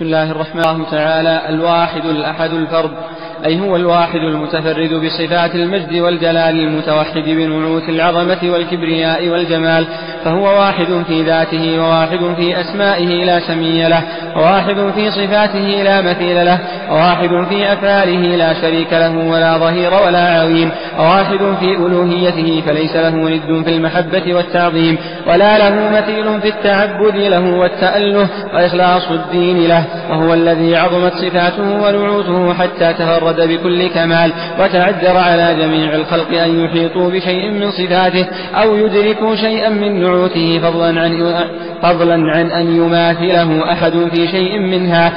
بسم الله الرحمن الله تعالى الواحد الأحد الفرد أي هو الواحد المتفرد بصفات المجد والجلال المتوحد بنعوت العظمة والكبرياء والجمال فهو واحد في ذاته وواحد في أسمائه لا سمي له وواحد في صفاته لا مثيل له وواحد في أفعاله لا شريك له ولا ظهير ولا عظيم وواحد في ألوهيته فليس له ند في المحبة والتعظيم ولا له مثيل في التعبد له والتأله وإخلاص الدين له وهو الذي عظمت صفاته ونعوته حتى تفرد بكل كمال وتعذر على جميع الخلق أن يحيطوا بشيء من صفاته أو يدركوا شيئا من نعوته فضلا عن فضلا عن أن يماثله أحد في شيء منها.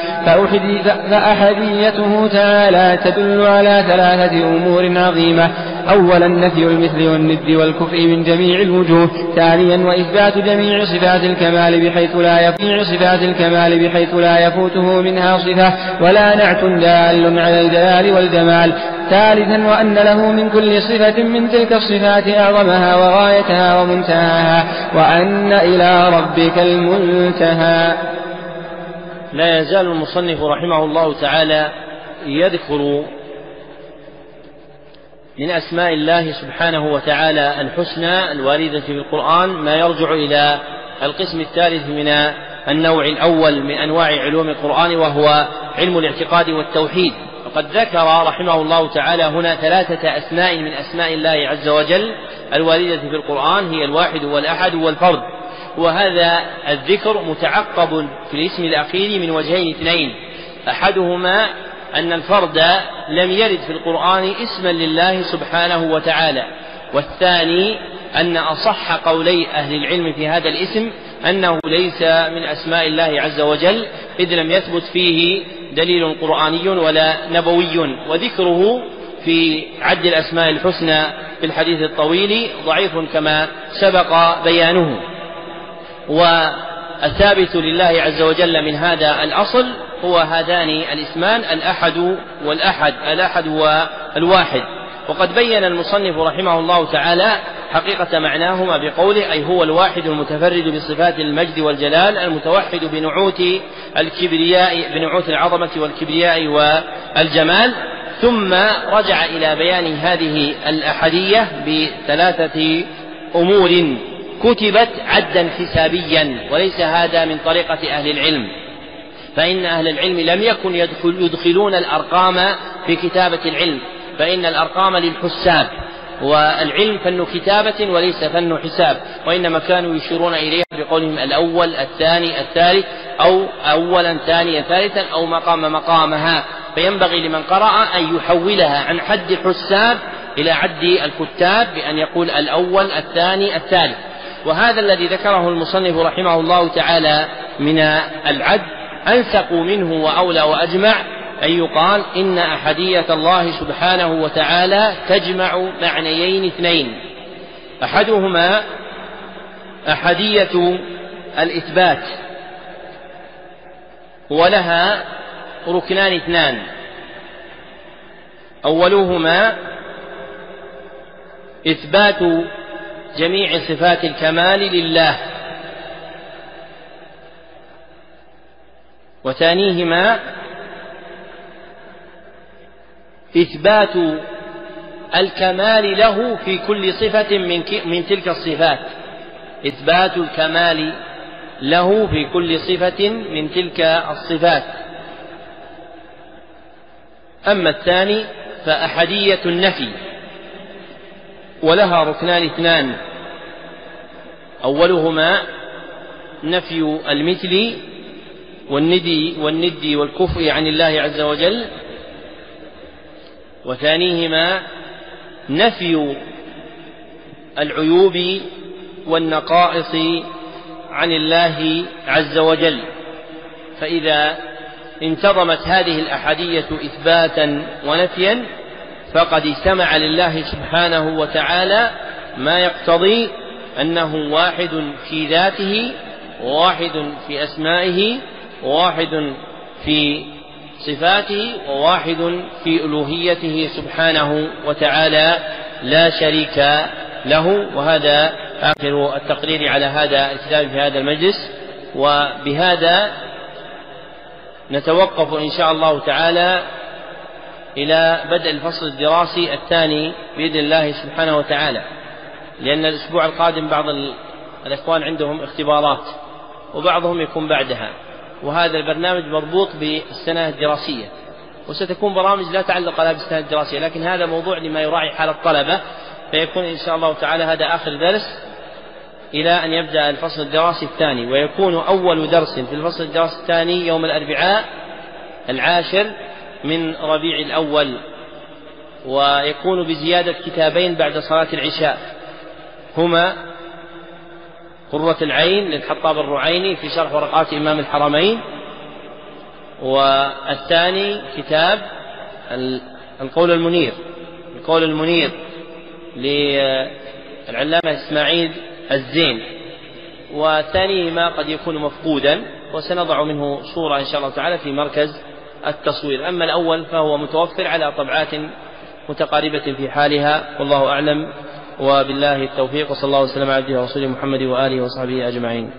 فأحديته تعالى تدل على ثلاثة أمور عظيمة. أولا نفي المثل والند والكفء من جميع الوجوه ثانيا وإثبات جميع صفات الكمال بحيث لا جميع صفات الكمال بحيث لا يفوته منها صفة ولا نعت دال على الجلال والجمال. ثالثا وأن له من كل صفة من تلك الصفات أعظمها وغايتها ومنتهاها وأن إلى ربك المنتهى. لا يزال المصنف رحمه الله تعالى يذكر من أسماء الله سبحانه وتعالى الحسنى الواردة في القرآن ما يرجع إلى القسم الثالث من النوع الأول من أنواع علوم القرآن وهو علم الاعتقاد والتوحيد. وقد ذكر رحمه الله تعالى هنا ثلاثة أسماء من أسماء الله عز وجل الواردة في القرآن هي الواحد والأحد والفرد. وهذا الذكر متعقب في الاسم الأخير من وجهين اثنين. أحدهما أن الفرد لم يرد في القرآن اسما لله سبحانه وتعالى. والثاني أن أصح قولي أهل العلم في هذا الاسم أنه ليس من أسماء الله عز وجل إذ لم يثبت فيه دليل قرآني ولا نبوي. وذكره في عد الأسماء الحسنى في الحديث الطويل ضعيف كما سبق بيانه. والثابت لله عز وجل من هذا الأصل هو هذان الاسمان الأحد والأحد الأحد والواحد وقد بين المصنف رحمه الله تعالى حقيقة معناهما بقوله أي هو الواحد المتفرد بصفات المجد والجلال المتوحد بنعوت الكبرياء بنعوت العظمة والكبرياء والجمال. ثم رجع إلى بيان هذه الأحدية بثلاثة أمور كتبت عدا حسابيا وليس هذا من طريقة أهل العلم. فإن أهل العلم لم يكن يدخل يدخلون الأرقام في كتابة العلم فإن الأرقام للحساب والعلم فن كتابة وليس فن حساب وإنما كانوا يشيرون إليها بقولهم الأول الثاني الثالث أو أولا ثانيا ثالثا أو مقام مقامها. فينبغي لمن قرأ أن يحولها عن حد الحساب إلى عد الكتاب بأن يقول الأول الثاني الثالث. وهذا الذي ذكره المصنف رحمه الله تعالى من العد أنسق منه وأولى وأجمع أن يقال إن أحدية الله سبحانه وتعالى تجمع معنيين اثنين. أحدهما أحدية الإثبات ولها ركنان اثنان. أولهما إثبات جميع صفات الكمال لله. وثانيهما إثبات الكمال له في كل صفة من, من تلك الصفات. إثبات الكمال له في كل صفة من تلك الصفات. أما الثاني فأحدية النفي ولها ركنان اثنان. أولهما نفي المثل والندي والندي والكفء عن الله عز وجل وثانيهما نفي العيوب والنقائص عن الله عز وجل. فإذا انتظمت هذه الأحدية إثباتا ونفيا فقد استمع لله سبحانه وتعالى ما يقتضي أنه واحد في ذاته وواحد في أسمائه وواحد في صفاته وواحد في ألوهيته سبحانه وتعالى لا شريك له وهذا آخر التقرير على هذا الكتاب في هذا المجلس. وبهذا نتوقف إن شاء الله تعالى إلى بدء الفصل الدراسي الثاني بإذن الله سبحانه وتعالى لأن الأسبوع القادم بعض الإخوان عندهم اختبارات وبعضهم يكون بعدها. وهذا البرنامج مربوط بالسنة الدراسية. وستكون برامج لا تعلق لها بالسنة الدراسية لكن هذا موضوع لما يراعي حال الطلبة فيكون إن شاء الله تعالى هذا آخر درس إلى أن يبدأ الفصل الدراسي الثاني ويكون أول درس في الفصل الدراسي الثاني يوم الأربعاء العاشر من ربيع الأول ويكون بزيادة كتابين بعد صلاة العشاء هما قرة العين للحطاب الرعيني في شرح ورقات إمام الحرمين. والثاني كتاب القول المنير. القول المنير للعلامة إسماعيل الزين. وثانيهما قد يكون مفقودا وسنضع منه صورة إن شاء الله تعالى في مركز التصوير. أما الأول فهو متوفر على طبعات متقاربة في حالها والله أعلم. وبالله التوفيق وصلى الله وسلم على عبده ورسوله محمد وآله وصحبه أجمعين.